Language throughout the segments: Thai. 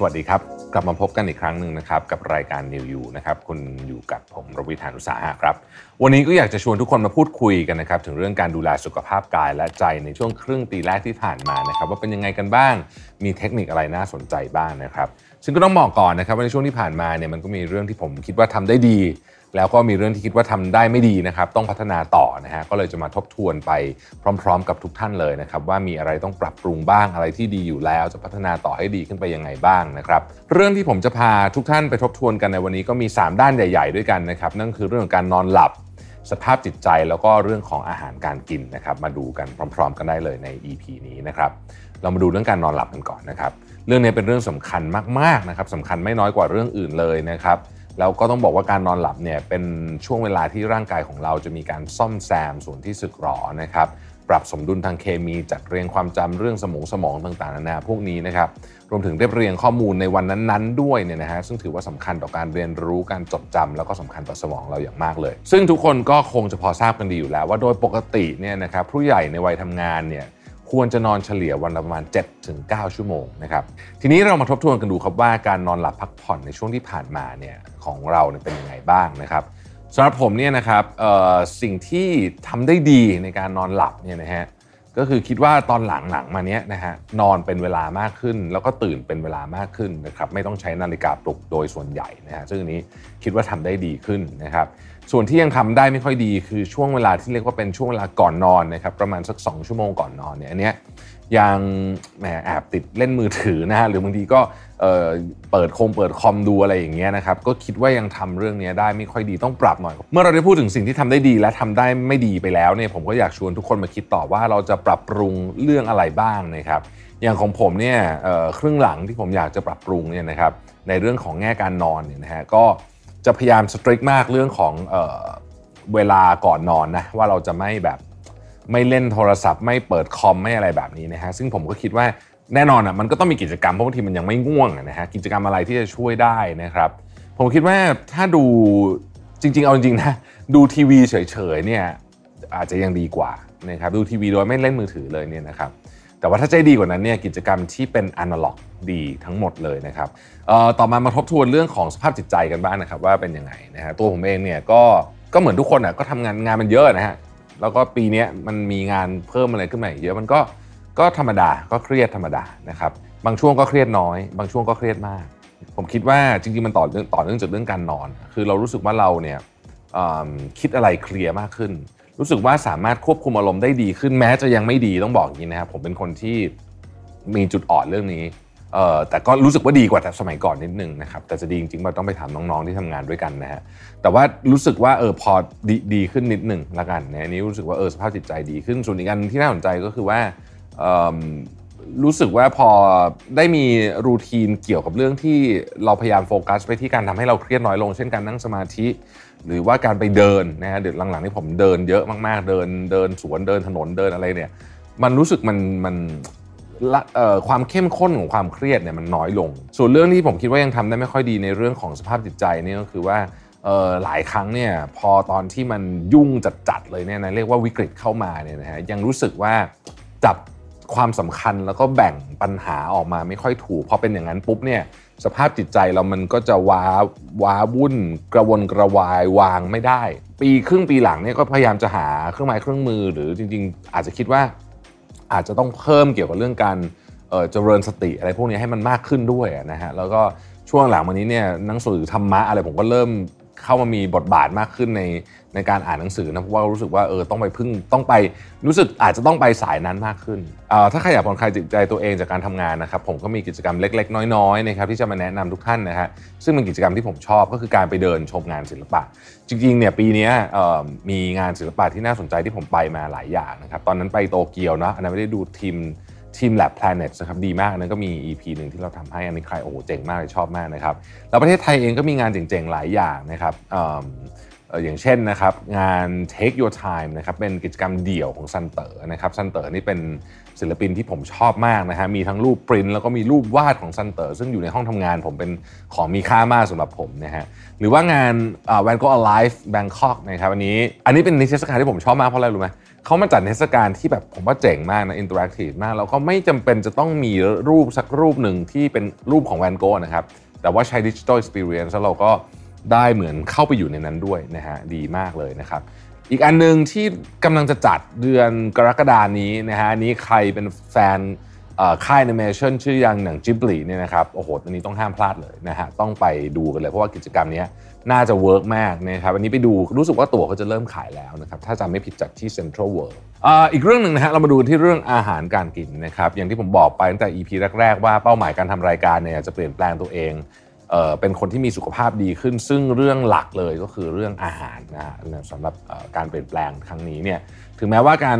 สวัสดีครับ กลับมาพบกันอีกครั้งหนึ่งนะครับ กับรายการ New You นะครับคุณอยู่กับผมรวิธานุสาหะครับ วันนี้ก็อยากจะชวนทุกคนมาพูดคุยกันนะครับ ถึงเรื่องการดูแลสุขภาพกายและใจในช่วงครึ่งปีแรกที่ผ่านมานะครับ ว่าเป็นยังไงกันบ้าง มีเทคนิคอะไรน่าสนใจบ้างนะครับ ซึ่งก็ต้องบอกก่อนนะครับว่าในช่วงที่ผ่านมาเนี่ยมันก็มีเรื่องที่ผมคิดว่าทำได้ดี แล้วก็มีเรื่องที่คิดว่าทำได้ไม่ดีนะครับ ต้องพัฒนาต่อนะฮะก็เลยจะมาทบทวนไปพร้อม ๆ กับทุกท่านเลยนะครับ ว่ามีอะไรต้องปรับปรุงบ้างอะไรที่ดีอยู่แล้ว จะพัฒนาต่อให้ดีขึ้นไปยังไงบ้างนะครับ เรื่องที่ผมจะพาทุกท่านไปทบทวนกันในวันนี้ก็มี 3 ด้านใหญ่ ๆ ด้วยกันนะครับ นั่นคือเรื่องของการนอนหลับสภาพจิตใจแล้วก็เรื่องของอาหารการกินนะครับ มาดูกันพร้อม ๆ กันได้เลยใน EP นี้นะครับเรามาดูเรื่องการนอนหลับกันก่อนนะครับ เรื่องนี้เป็นเรื่องสำคัญมากๆนะครับสำคัญไม่น้อยกว่าเรื่องอื่นเลยนะครับ แล้วก็ต้องบอกว่าการนอนหลับเนี่ยเป็นช่วงเวลาที่ร่างกายของเราจะมีการซ่อมแซมส่วนที่สึกหรอนะครับปรับสมดุลทางเคมีจัดเรียงความจำเรื่องสมองสมองต่างๆนานาพวกนี้นะครับรวมถึงเรียบเรียงข้อมูลในวันนั้นๆด้วยเนี่ยนะฮะซึ่งถือว่าสำคัญต่อการเรียนรู้การจดจำแล้วก็สำคัญต่อสมองเราอย่างมากเลย ซึ่งทุกคนก็คงจะพอทราบกันดีอยู่แล้ว ว่าโดยปกติเนี่ยนะครับผู้ใหญ่ในวัยทำงานเนี่ย ควรจะนอนเฉลี่ยวันละประมาณ 7-9 ชั่วโมงนะครับทีนี้เรามาทบทวนกันดูครับว่าการนอนหลับพักผ่อนในช่วงที่ผ่านมาเนี่ยของเราเนี่ยเป็นยังไงบ้างนะครับสำหรับผมเนี่ยนะครับสิ่งที่ทำได้ดีในการนอนหลับเนี่ยนะฮะก็คือคิดว่าตอนหลังๆมาเนี้ยนะฮะนอนเป็นเวลามากขึ้น แล้วก็ตื่นเป็นเวลามากขึ้นนะครับไม่ต้องใช้นาฬิกาปลุกโดยส่วนใหญ่นะฮะซึ่งนนี้คิดว่าทำได้ดีขึ้นนะครับ ส่วนที่ยังทำได้ไม่ค่อยดีคือช่วงเวลาที่เรียกว่าเป็นช่วงเวลาก่อนนอนนะครับประมาณสัก 2 ชั่วโมงก่อนนอนเนี่ยอันเนี้ยยังแหมแอบติดเล่นมือถือนะฮะหรือบางทีก็เเปิดคมเปิดคอมดูอะไรอย่างเงี้ยนะครับก็คิดว่ายังทำเรื่องนี้ได้ไม่ค่อยดีต้องปรับหน่อย เมื่อเราได้พูดถึงสิ่งที่ทำได้ดีและทำได้ไม่ดีไปแล้วเนี่ยผมก็อยากชวนทุกคนมาคิดต่อว่าเราจะปรับปรุงเรื่องอะไรบ้างนะครับอย่างของผมเนี่ยครึ่งหลังที่ผมอยากจะปรับปรุงเนี่ยนะครับในเรื่องของแง่การนอนเนี่ยนะฮะก็ จะพยายามสตริกมากเรื่องของเออเวลาก่อนนอนนะว่าเราจะไม่แบบไม่เล่นโทรศัพท์ ไม่เปิดคอมไม่อะไรแบบนี้นะฮะซึ่งผมก็คิดว่าแน่นอนอะมันก็ต้องมีกิจกรรมเพราะบางทีมันยังไม่ง่วงนะฮะกิจกรรมอะไรที่จะช่วยได้นะครับ ผมคิดว่าถ้าดูจริง ๆ เอาจริงๆนะดูทีวีเฉยๆเนี่ยอาจจะยังดีกว่านะครับดูทีวีโดยไม่เล่นมือถือเลยเนี่ยนะครับแต่ว่าถ้าใจดีกว่านั้นเนี่ยกิจกรรมที่เป็นอนาล็อก ดีทั้งหมดเลยนะครับต่อมามาทบทวนเรื่องของสภาพจิตใจกันบ้างนะครับว่าเป็นยังไงนะฮะตัวผมเองเนี่ยก็ก็เหมือนทุกคนอะก็ทำงานงานมันเยอะนะฮะแล้วก็ปีนี้มันมีงานเพิ่มอะไรขึ้นมาเยอะมันก็ก็ธรรมดาก็เครียดธรรมดานะครับบางช่วงก็เครียดน้อย บางช่วงก็เครียดมาก ผมคิดว่าจริงๆมันต่อเนื่องต่อเนื่องจากเรื่องการนอน คือเรารู้สึกว่าเราเนี่ยคิดอะไรเคลียร์มากขึ้น รู้สึกว่าสามารถควบคุมอารมณ์ได้ดีขึ้นแม้จะยังไม่ดีต้องบอกอย่างนี้นะครับผมเป็นคนที่มีจุดอ่อนเรื่องนี้ แต่ก็รู้สึกว่าดีกว่าแต่สมัยก่อนนิดนึงนะครับแต่จะดีจริงๆเราต้องไปถามน้องๆที่ทำงานด้วยกันนะฮะแต่ว่ารู้สึกว่าเออพอดดีขึ้นนิดหนึ่งละกันนะนี้รู้สึกว่าเออสภาพจิตใจดีขึ้นส่วนอีกอันที่น่าสนใจก็คือว่ารู้สึกว่าพอได้มีรูทีนเกี่ยวกับเรื่องที่เราพยายามโฟกัส ไปที่การทำให้เราเครียดน้อยลง เช่นการนั่งสมาธิ หรือว่าการไปเดินนะฮะเดี๋ยวหลังๆนี่ผมเดินเยอะมากๆเดินเดินสวนเดินถนนเดินอะไรเนี่ยมันรู้สึกมันมัน ความเข้มข้นของความเครียดเนี่ยมันน้อยลง ส่วนเรื่องที่ผมคิดว่ายังทำได้ไม่ค่อยดีในเรื่องของสภาพจิตใจนี่ก็คือว่าหลายครั้งเนี่ยพอตอนที่มันยุ่งจัดๆเลยเนี่ยนะเรียกว่าวิกฤตเข้ามาเนี่ยนะฮะยังรู้สึกว่าจับความสำคัญแล้วก็แบ่งปัญหาออกมาไม่ค่อยถูกพอเป็นอย่างนั้นปุ๊บเนี่ยสภาพจิตใจเรามันก็จะว้าว้าวุ่น กระวนกระวายวางไม่ได้ ปีครึ่งปีหลังเนี่ยก็พยายามจะหาเครื่องไม้เครื่องมือ หรือจริง ๆ อาจจะคิดว่า อาจจะต้องเพิ่มเกี่ยวกับเรื่องการเจริญสติอะไรพวกนี้ให้มันมากขึ้นด้วยนะฮะแล้วก็ช่วงหลังวันนี้เนี่ยหนังสือธรรมะอะไรผมก็เริ่มเข้ามามีบทบาทมากขึ้นใน ในการอ่านหนังสือนะเพราะว่ารู้สึกว่าเออต้องไปพึ่งต้องไปรู้สึกอาจจะต้องไปสายนั้นมากขึ้นถ้าใครอยากผ่อนคลายจิตใจตัวเองจากการทำงานนะครับผมก็มีกิจกรรมเล็ก ๆ น้อยๆนะครับที่จะมาแนะนำทุกท่านนะฮะซึ่งเป็นกิจกรรมที่ผมชอบก็คือการไปเดินชมงานศิลปะ จริงๆเนี่ยปีนี้มีงานศิลปะที่น่าสนใจที่ผมไปมาหลายอย่างนะครับตอนนั้นไปโตเกียวนะอันนั้นไม่ได้ดูทีมทีม Lab Planet นะครับดีมากนั้นก็มี EP หนึ่งที่เราทำให้อันนี้ใครโอ้เจ๋งมากเลยชอบมากนะครับแล้วประเทศไทยเองก็มีงานเจ๋งๆหลายอย่างนะครับ อย่างเช่นนะครับงาน Take Your Time นะครับเป็นกิจกรรมเดี่ยวของซันเตอร์นะครับซันเตอร์นี่เป็นศิลปินที่ผมชอบมากนะฮะมีทั้งรูปปรินแล้วก็มีรูปวาดของซันเตอร์ซึ่งอยู่ในห้องทำงานผมเป็นของมีค่ามากสำหรับผมนะฮะหรือว่างาน Van Gogh Alive Bangkok นะครับอันนี้อันนี้เป็นนิทรรศการที่ผมชอบมากเพราะอะไรรู้ไหมเขามาจัดนิทรรศการที่แบบผมว่าเจ๋งมากนะ interactive มากแล้วก็ไม่จำเป็นจะต้องมีรูปสักรูปหนึ่งที่เป็นรูปของ Van Gogh นะครับแต่ว่าใช้ digital experience แล้วเราก็ ได้เหมือนเข้าไปอยู่ในนั้นด้วยนะฮะดีมากเลยนะครับ อีกอันหนึ่งที่กำลังจะจัดเดือนกรกฎานี้นะฮะนี้ใครเป็นแฟนค่ายแอนิเมชันชื่ออย่างหนังจิบลีเนี่ยนะครับโอ้โหตัวนี้ต้องห้ามพลาดเลยนะฮะต้องไปดูกันเลยเพราะว่ากิจกรรมนี้น่าจะ work มากนะครับวันนี้ไปดูรู้สึกว่าตั๋วเขาจะเริ่มขายแล้วนะครับถ้าจำไม่ผิดจัดที่เซ็นทรัลเวิลด์อีกเรื่องหนึ่งนะฮะเรามาดูที่เรื่องอาหารการกินนะครับอย่างที่ผมบอกไปตั้งแต่ EP แรก ๆ ว่าเป้าหมายการทำรายการเนี่ยจะเปลี่ยนแปลงตัวเอง เเป็นคนที่มีสุขภาพดีขึ้น ซึ่งเรื่องหลักเลยก็คือเรื่องอาหารนะฮะสำหรับการเปลี่ยนแปลงครั้งนี้เนี่ยถึงแม้ว่าการ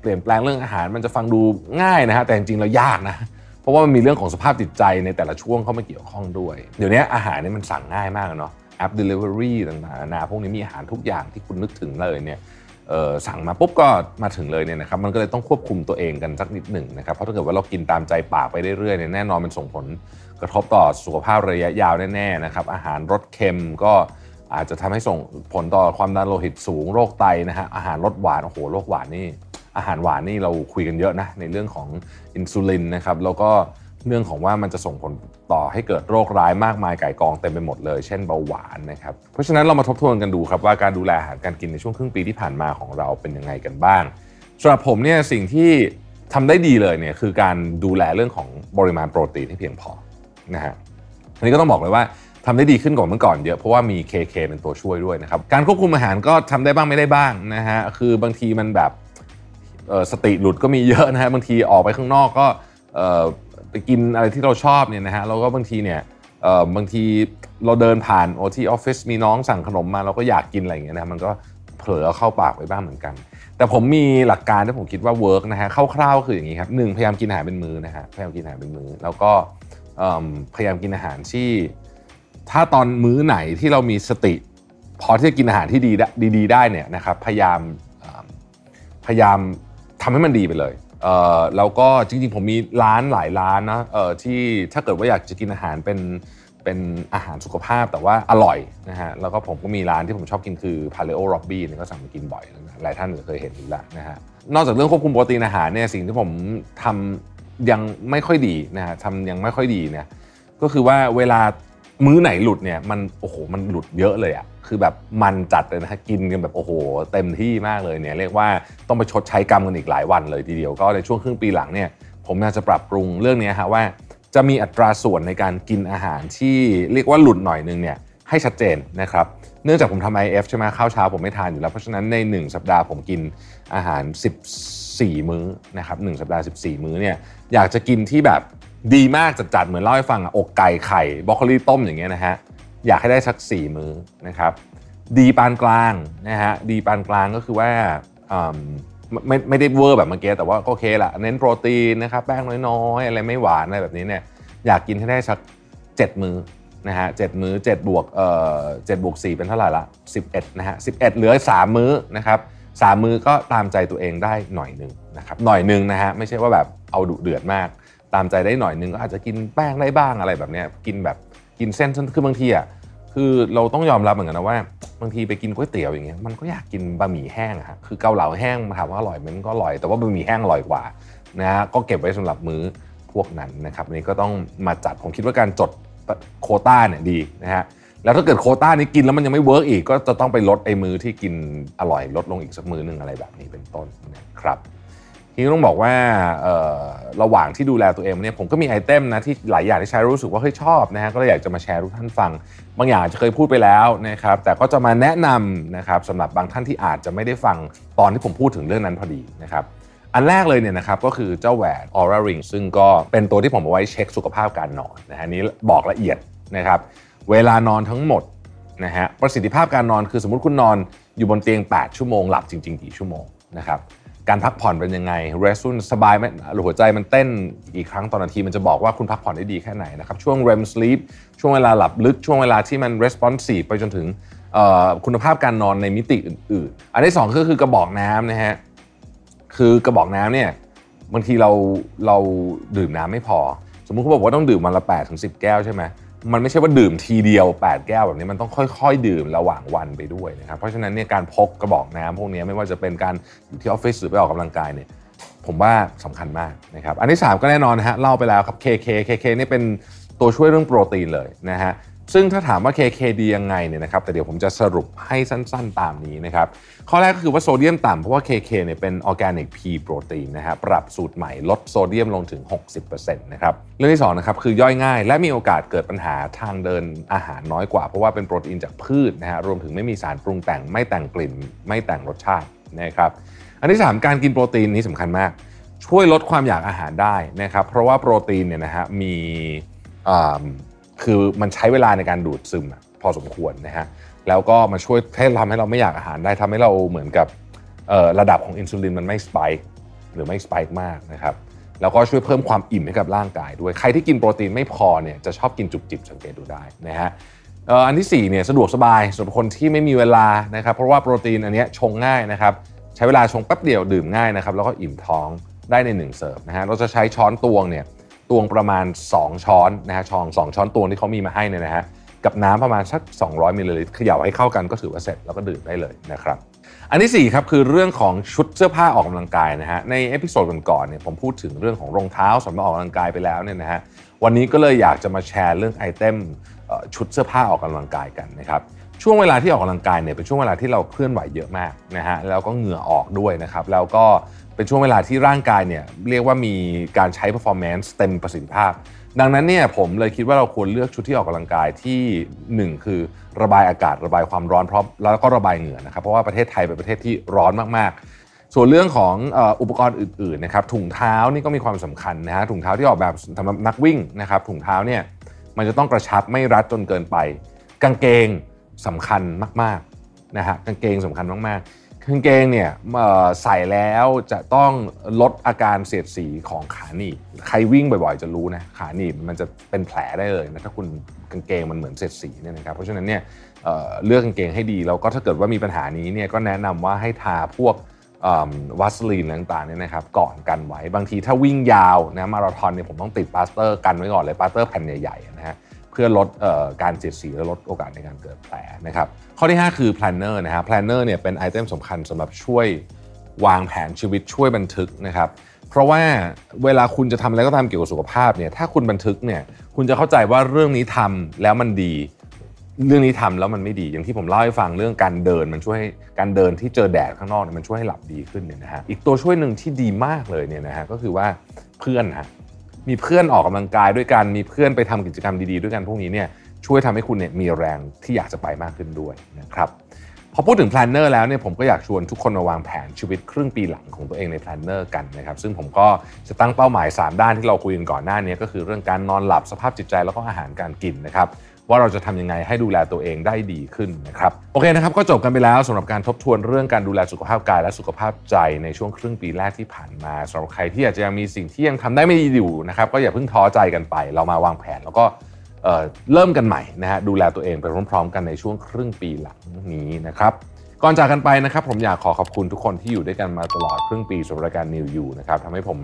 เปลี่ยนแปลงเรื่องอาหารมันจะฟังดูง่ายนะฮะแต่จริงๆแล้วยากนะเพราะว่ามันมีเรื่องของสภาพจิตใจในแต่ละช่วงเข้ามาเกี่ยวข้องด้วย เดี๋ยวนี้อาหารนี่มันสั่งง่ายมากเนาะแอป Delivery ต่างๆนาพวกนี้มีอาหารทุกอย่างที่คุณนึกถึงเลยเนี่ยสั่งมาปุ๊บก็มาถึงเลยเนี่ยนะครับมันก็เลยต้องควบคุมตัวเองกันสักนิดหนึ่งนะครับเพราะถ้าเกิดว่าเรากินตามใจปากไปเรื่อยๆเนี่ยแน่นอนมันส่งผล กระทบต่อสุขภาพระยะยาวแน่ๆนะครับอาหารรสเค็มก็อาจจะทำให้ส่งผลต่อความดันโลหิตสูงโรคไตนะฮะอาหารรสหวานโอ้โหโรคหวานนี่ อาหารหวานนี่เราคุยกันเยอะนะในเรื่องของอินซูลินนะครับแล้วก็เรื่องของว่ามันจะส่งผลต่อให้เกิดโรคร้ายมากมายไก่กองเต็มไปหมดเลย เช่นเบาหวานนะครับเพราะฉะนั้นเรามาทบทวนกันดูครับว่าการดูแลอาหารการกินในช่วงครึ่งปีที่ผ่านมาของเราเป็นยังไงกันบ้างสำหรับผมเนี่ยสิ่งที่ทำได้ดีเลยเนี่ยคือการดูแลเรื่องของปริมาณโปรตีนที่เพียงพอ นะฮะอันนี้ก็ต้องบอกเลยว่าทำได้ดีขึ้นกว่าเมื่อก่อนเยอะเพราะว่ามี KK เป็นตัวช่วยด้วยนะครับ การควบคุมอาหารก็ทำได้บ้างไม่ได้บ้างนะฮะคือบางทีมันแบบสติหลุดก็มีเยอะนะฮะบางทีออกไปข้างนอกก็ไปกินอะไรที่เราชอบเนี่ยนะฮะเราก็บางทีเนี่ยบางทีเราเดินผ่านโอที่ออฟฟิศมีน้องสั่งขนมมาเราก็อยากกินอะไรอย่างเงี้ยนะมันก็เผลอเข้าปากไปบ้างเหมือนกัน แต่ผมมีหลักการที่ผมคิดว่า work นะฮะคร่าวๆคืออย่างนี้ครับหนึ่งพยายามกินอาหารเป็นมื้อนะฮะพยายามกินอาหารเป็นมื้อแล้วก็ พยายามกินอาหารที่ ถ้าตอนมื้อไหนที่เรามีสติ พอที่จะกินอาหารที่ดีดีได้เนี่ยนะครับพยายามพยายามทำให้มันดีไปเลยแล้วก็จริงๆ ผมมีร้านหลายร้านนะที่ถ้าเกิดว่าอยากจะกินอาหารเป็นเป็นอาหารสุขภาพแต่ว่าอร่อยนะฮะแล้วก็ผมก็มีร้านที่ผมชอบกินคือ Paleo Robby เนี่ยก็สั่งมากินบ่อย หลายท่านเคยเห็นอยู่แล้วนะฮะนอกจากเรื่องควบคุมโปรตีนอาหารเนี่ยสิ่งที่ผมทำ ยังไม่ค่อยดีนะฮะทำยังไม่ค่อยดีเนี่ยก็คือว่าเวลามื้อไหนหลุดเนี่ยมันโอ้โหมันหลุดเยอะเลยอะคือแบบมันจัดเลยนะฮะกินกันแบบโอ้โห เต็มที่มากเลยเนี่ยเรียกว่าต้องไปชดใช้กรรมกันอีกหลายวันเลยทีเดียวก็ในช่วงครึ่งปีหลังเนี่ยผมอยากจะปรับปรุงเรื่องนี้ฮะว่าจะมีอัตราส่วนในการกินอาหารที่เรียกว่าหลุดหน่อยนึงเนี่ยให้ชัดเจนนะครับเนื่องจากผมทำ IF ใช่ไหมข้าวเช้าผมไม่ทานอยู่แล้ว เพราะฉะนั้นใน 1 สัปดาห์ผมกินอาหาร 14 มื้อนะครับ1สัปดาห์ 14 มื้อเนี่ยอยากจะกินที่แบบดีมากจัดๆเหมือนเล่าให้ฟังอกไก่ไข่บรอกโคลีต้มอย่างเงี้ยนะฮะอยากให้ได้สัก 4 มื้อนะครับดีปานกลางนะฮะดีปานกลางก็คือว่าไม่ไม่ได้เวอร์แบบเมื่อกี้แต่ว่าก็โอเคละเน้นโปรตีนนะครับแป้งน้อยๆ อะไรไม่หวานอะไรแบบนี้เนี่ยอยากกินให้ได้สัก 7 มื้อนะฮะเจ็ดมื้อ7บวกเอ่อเจ็ดบวก4เป็นเท่าไหร่ละ11นะฮะ11 เหลือ 3 มื้อนะครับ สามมือก็ตามใจตัวเองได้หน่อยหนึ่งนะครับหน่อยหนึ่งนะฮะไม่ใช่ว่าแบบเอาดุเดือดมาก ตามใจได้หน่อยหนึ่งก็อาจจะกินแป้งได้บ้างอะไรแบบนี้กินแบบกินเส้นคือบางทีอะคือเราต้องยอมรับเหมือนกันนะว่า บางทีไปกินก๋วยเตี๋ยวอย่างเงี้ยมันก็อยากกินบะหมี่แห้งอะฮะคือเกาเหลาแห้งถามว่าอร่อยมันก็อร่อยแต่ว่าบะหมี่แห้งอร่อยกว่านะฮะก็เก็บไว้สำหรับมื้อพวกนั้นนะครับนี่ก็ต้องมาจัดผมคิดว่าการจัดโควตาเนี่ยดีนะฮะ แล้วถ้าเกิดโควตานี้กินแล้วมันยังไม่ work อีก ก็จะต้องไปลดไอ้มื้อที่กินอร่อยลดลงอีกสักมื้อหนึ่งอะไรแบบนี้เป็นต้นนะครับทีนี้ต้องบอกว่าระหว่างที่ดูแลตัวเองเนี่ยผมก็มี item นะที่หลายอย่างที่ใช้รู้สึกว่าเฮ้ยชอบนะฮะก็เลยอยากจะมาแชร์ทุกท่านฟัง บางอย่างจะเคยพูดไปแล้วนะครับแต่ก็จะมาแนะนำนะครับสำหรับบางท่านที่อาจจะไม่ได้ฟังตอนที่ผมพูดถึงเรื่องนั้นพอดีนะครับอันแรกเลยเนี่ยนะครับก็คือเจ้าแหวน Aura Ring ซึ่งก็เป็นตัวที่ผมเอาไว้เช็คสุขภาพการนอนนะฮะนี้บอกละเอียดนะครับ เวลานอนทั้งหมดนะฮะประสิทธิภาพการนอนคือสมมติคุณนอนอยู่บนเตียง 8 ชั่วโมงหลับจริงๆกี่ชั่วโมงนะครับการพักผ่อนเป็นยังไงเรสซุนสบายไหมหัวใจมันเต้นกี่ครั้งต่อนนาทีมันจะบอกว่าคุณพักผ่อนได้ดีแค่ไหนนะครับช่วง REM sleep ช่วงเวลาหลับลึกช่วงเวลาที่มัน responsive ไปจนถึงคุณภาพการนอนในมิติอื่นๆ อันที่2ก็คือกระบอกน้ำนะฮะคือกระบอกน้ำเนี่ยบางทีเราเราดื่มน้ำไม่พอ สมมุติเขาบอกว่าต้องดื่มวันละ8ถึง10 แก้วใช่ไหม มันไม่ใช่ว่าดื่มทีเดียว 8 แก้วแบบนี้มันต้องค่อย ๆ ดื่มระหว่างวันไปด้วยนะครับเพราะฉะนั้นเนี่ยการพกกระบอกน้ำพวกนี้ไม่ว่าจะเป็นการอยู่ที่ออฟฟิศหรือไปออกกำลังกายเนี่ยผมว่าสำคัญมากนะครับอันที่ 3 ก็แน่นอนนะฮะเล่าไปแล้วครับ KK KK นี่เป็นตัวช่วยเรื่องโปรตีนเลยนะฮะ ซึ่งถ้าถามว่า KK ดียังไงเนี่ยนะครับแต่เดี๋ยวผมจะสรุปให้สั้นๆตามนี้นะครับ ข้อแรกก็คือว่าโซเดียมต่ำเพราะว่า KK เนี่ยเป็นออร์แกนิกพีโปรตีนนะฮะปรับสูตรใหม่ลดโซเดียมลงถึง 60%นะครับเรื่องที่2นะครับคือย่อยง่าย และมีโอกาสเกิดปัญหาทางเดินอาหารน้อยกว่า เพราะว่าเป็นโปรตีนจากพืชนะฮะรวมถึงไม่มีสารปรุงแต่งไม่แต่งกลิ่น ไม่แต่งรสชาตินะครับอันที่ 3 การกินโปรตีนนี้สำคัญมาก ช่วยลดความอยากอาหารได้นะครับเพราะว่าโปรตีนเนี่ยนะฮะมี คือมันใช้เวลาในการดูดซึมพอสมควรนะฮะแล้วก็มาช่วยให้ทำให้เราไม่อยากอาหารได้ทำให้เราเหมือนกับระดับของอินซูลินมันไม่สปายหรือไม่สปายมากนะครับแล้วก็ช่วยเพิ่มความอิ่มให้กับร่างกายด้วย ใครที่กินโปรตีนไม่พอเนี่ยจะชอบกินจุกจิบสังเกตดูได้นะฮะอันที่4เนี่ยสะดวกสบายสำหรับคนที่ไม่มีเวลานะครับเพราะว่าโปรตีนอันนี้ชงง่ายนะครับใช้เวลาชงแป๊บเดียวดื่มง่ายนะครับแล้วก็อิ่มท้องได้ใน1เสิร์ฟนะฮะเราจะใช้ช้อนตวงเนี่ย ตวงประมาณ 2 ช้อนนะฮะช้อน2ช้อนตวงที่เขามีมาให้เนี่ยนะฮะกับน้ำประมาณสัก 200มิลลิลิตรเขย่าให้เข้ากันก็ถือว่าเสร็จแล้วก็ดื่มได้เลยนะครับอันที่4ครับคือเรื่องของชุดเสื้อผ้าออกกำลังกายนะฮะใน episode ก่อนๆเนี่ยผมพูดถึงเรื่องของรองเท้าสำหรับออกกำลังกายไปแล้วเนี่ยนะฮะวันนี้ก็เลยอยากจะมาแชร์เรื่อง item ชุดเสื้อผ้าออกกำลังกายกันนะครับช่วงเวลาที่ออกกำลังกายเนี่ยเป็นช่วงเวลาที่เราเคลื่อนไหวเยอะมากนะฮะแล้วก็เหงื่อออกด้วยนะครับแล้วก็ เป็นช่วงเวลาที่ร่างกายเนี่ยเรียกว่ามีการใช้ performance เต็มประสิทธิภาพ ดังนั้นเนี่ยผมเลยคิดว่าเราควรเลือกชุดที่ออกกำลังกายที่ 1 คือระบายอากาศระบายความร้อนเพร้อมแล้วก็ระบายเหงื่อนะครับเพราะว่าประเทศไทยเป็นประเทศที่ร้อนมากๆ ส่วนเรื่องของอุปกรณ์อื่นๆนะครับถุงเท้านี่ก็มีความสำคัญนะฮะถุงเท้าที่ออกแบบสำหรับนักวิ่งนะครับถุงเท้าเนี่ยมันจะต้องกระชับไม่รัดจนเกินไป กางเกงสำคัญมากๆนะฮะกางเกงสำคัญมากๆ กางเกงเนี่ยใส่แล้วจะต้องลดอาการเสียดสีของขาหนีบใครวิ่งบ่อยๆ จะรู้นะขาหนีบมันจะเป็นแผลได้เลยนะถ้าคุณกางเกงมันเหมือนเสียดสีเนี่ยนะครับเพราะฉะนั้นเนี่ยเลือกกางเกงให้ดีแล้วก็ถ้าเกิดว่ามีปัญหานี้เนี่ยก็แนะนำว่าให้ทาพวกวาสลีนต่างๆเนี่ยนะครับก่อนกันไว้บางทีถ้าวิ่งยาวนะมาราธอนเนี่ยผมต้องติดพลาสเตอร์กันไว้ก่อนเลยพลาสเตอร์แผ่นใหญ่ๆนะฮะ เพื่อลดการเสียดสีและลดโอกาสในการเกิดแผลนะครับข้อที่ 5 คือ planner นะฮะ planner เนี่ยเป็นไอเทมสำคัญสำหรับช่วยวางแผนชีวิตช่วยบันทึกนะครับเพราะว่าเวลาคุณจะทำอะไรก็ตามเกี่ยวกับสุขภาพเนี่ยถ้าคุณบันทึกเนี่ยคุณจะเข้าใจว่าเรื่องนี้ทำแล้วมันดี เรื่องนี้ทำแล้วมันไม่ดี อย่างที่ผมเล่าให้ฟังเรื่องการเดินมันช่วยการเดินที่เจอแดดข้างนอกเนี่ยมันช่วยให้หลับดีขึ้นเนี่ยนะฮะอีกตัวช่วยหนึ่งที่ดีมากเลยเนี่ยนะฮะก็คือว่าเพื่อนฮะ มีเพื่อนออกกำลังกายด้วยกันมีเพื่อนไปทำกิจกรรมดีๆ ด้วยกันพวกนี้เนี่ยช่วยทำให้คุณเนี่ยมีแรงที่อยากจะไปมากขึ้นด้วยนะครับ พอพูดถึง planner แล้วเนี่ยผมก็อยากชวนทุกคนมาวางแผนชีวิตครึ่งปีหลังของตัวเองใน planner กันนะครับ ซึ่งผมก็จะตั้งเป้าหมาย 3 ด้านที่เราคุยกันก่อนหน้านี้ก็คือเรื่องการนอนหลับสภาพจิตใจแล้วก็อาหารการกินนะครับว่าเราจะทำยังไงให้ดูแลตัวเองได้ดีขึ้นนะครับโอเคนะครับก็จบกันไปแล้วสำหรับการทบทวนเรื่องการดูแลสุขภาพกายและสุขภาพใจในช่วงครึ่งปีแรกที่ผ่านมาสำหรับใครที่อาจจะยังมีสิ่งที่ยังทำได้ไม่ดีอยู่นะครับก็อย่าเพิ่งท้อใจกันไป เรามาวางแผนแล้วก็ เริ่มกันใหม่นะฮะดูแลตัวเองไปพร้อมๆ กันในช่วงครึ่งปีหลังนี้นะครับก่อนจากกันไปนะครับ ผมอยากขอขอบคุณทุกคนที่อยู่ด้วยกันมาตลอดครึ่งปีสำหรับรายการ New You นะครับทำให้ผม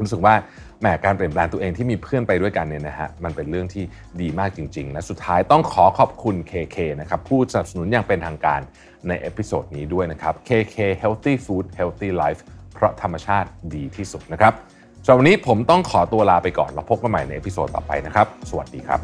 รู้สึกว่าแหมการเปลี่ยนแปลงตัวเองที่มีเพื่อนไปด้วยกันเนี่ยนะฮะมันเป็นเรื่องที่ดีมากจริง ๆ และสุดท้ายต้องขอขอบคุณ KK นะครับผู้สนับสนุนอย่างเป็นทางการใน episode นี้ด้วยนะครับ KK Healthy Food Healthy Life เพราะธรรมชาติดีที่สุดนะครับ สำหรับวันนี้ผมต้องขอตัวลาไปก่อนเราพบกันใหม่ใน episode ต่อไปนะครับ สวัสดีครับ